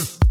You.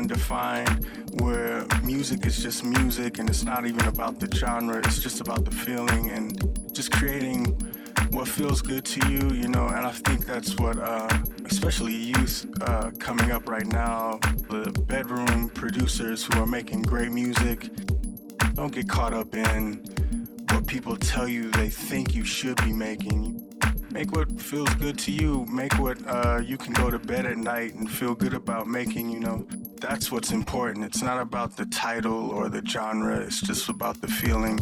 undefined, where music is just music and it's not even about the genre, it's just about the feeling and just creating what feels good to you, you know, and I think that's what, uh, especially youth uh, coming up right now, the bedroom producers who are making great music, don't get caught up in what people tell you they think you should be making. Make what feels good to you. Make what uh, you can go to bed at night and feel good about making, you know. That's what's important. It's not about the title or the genre, it's just about the feeling.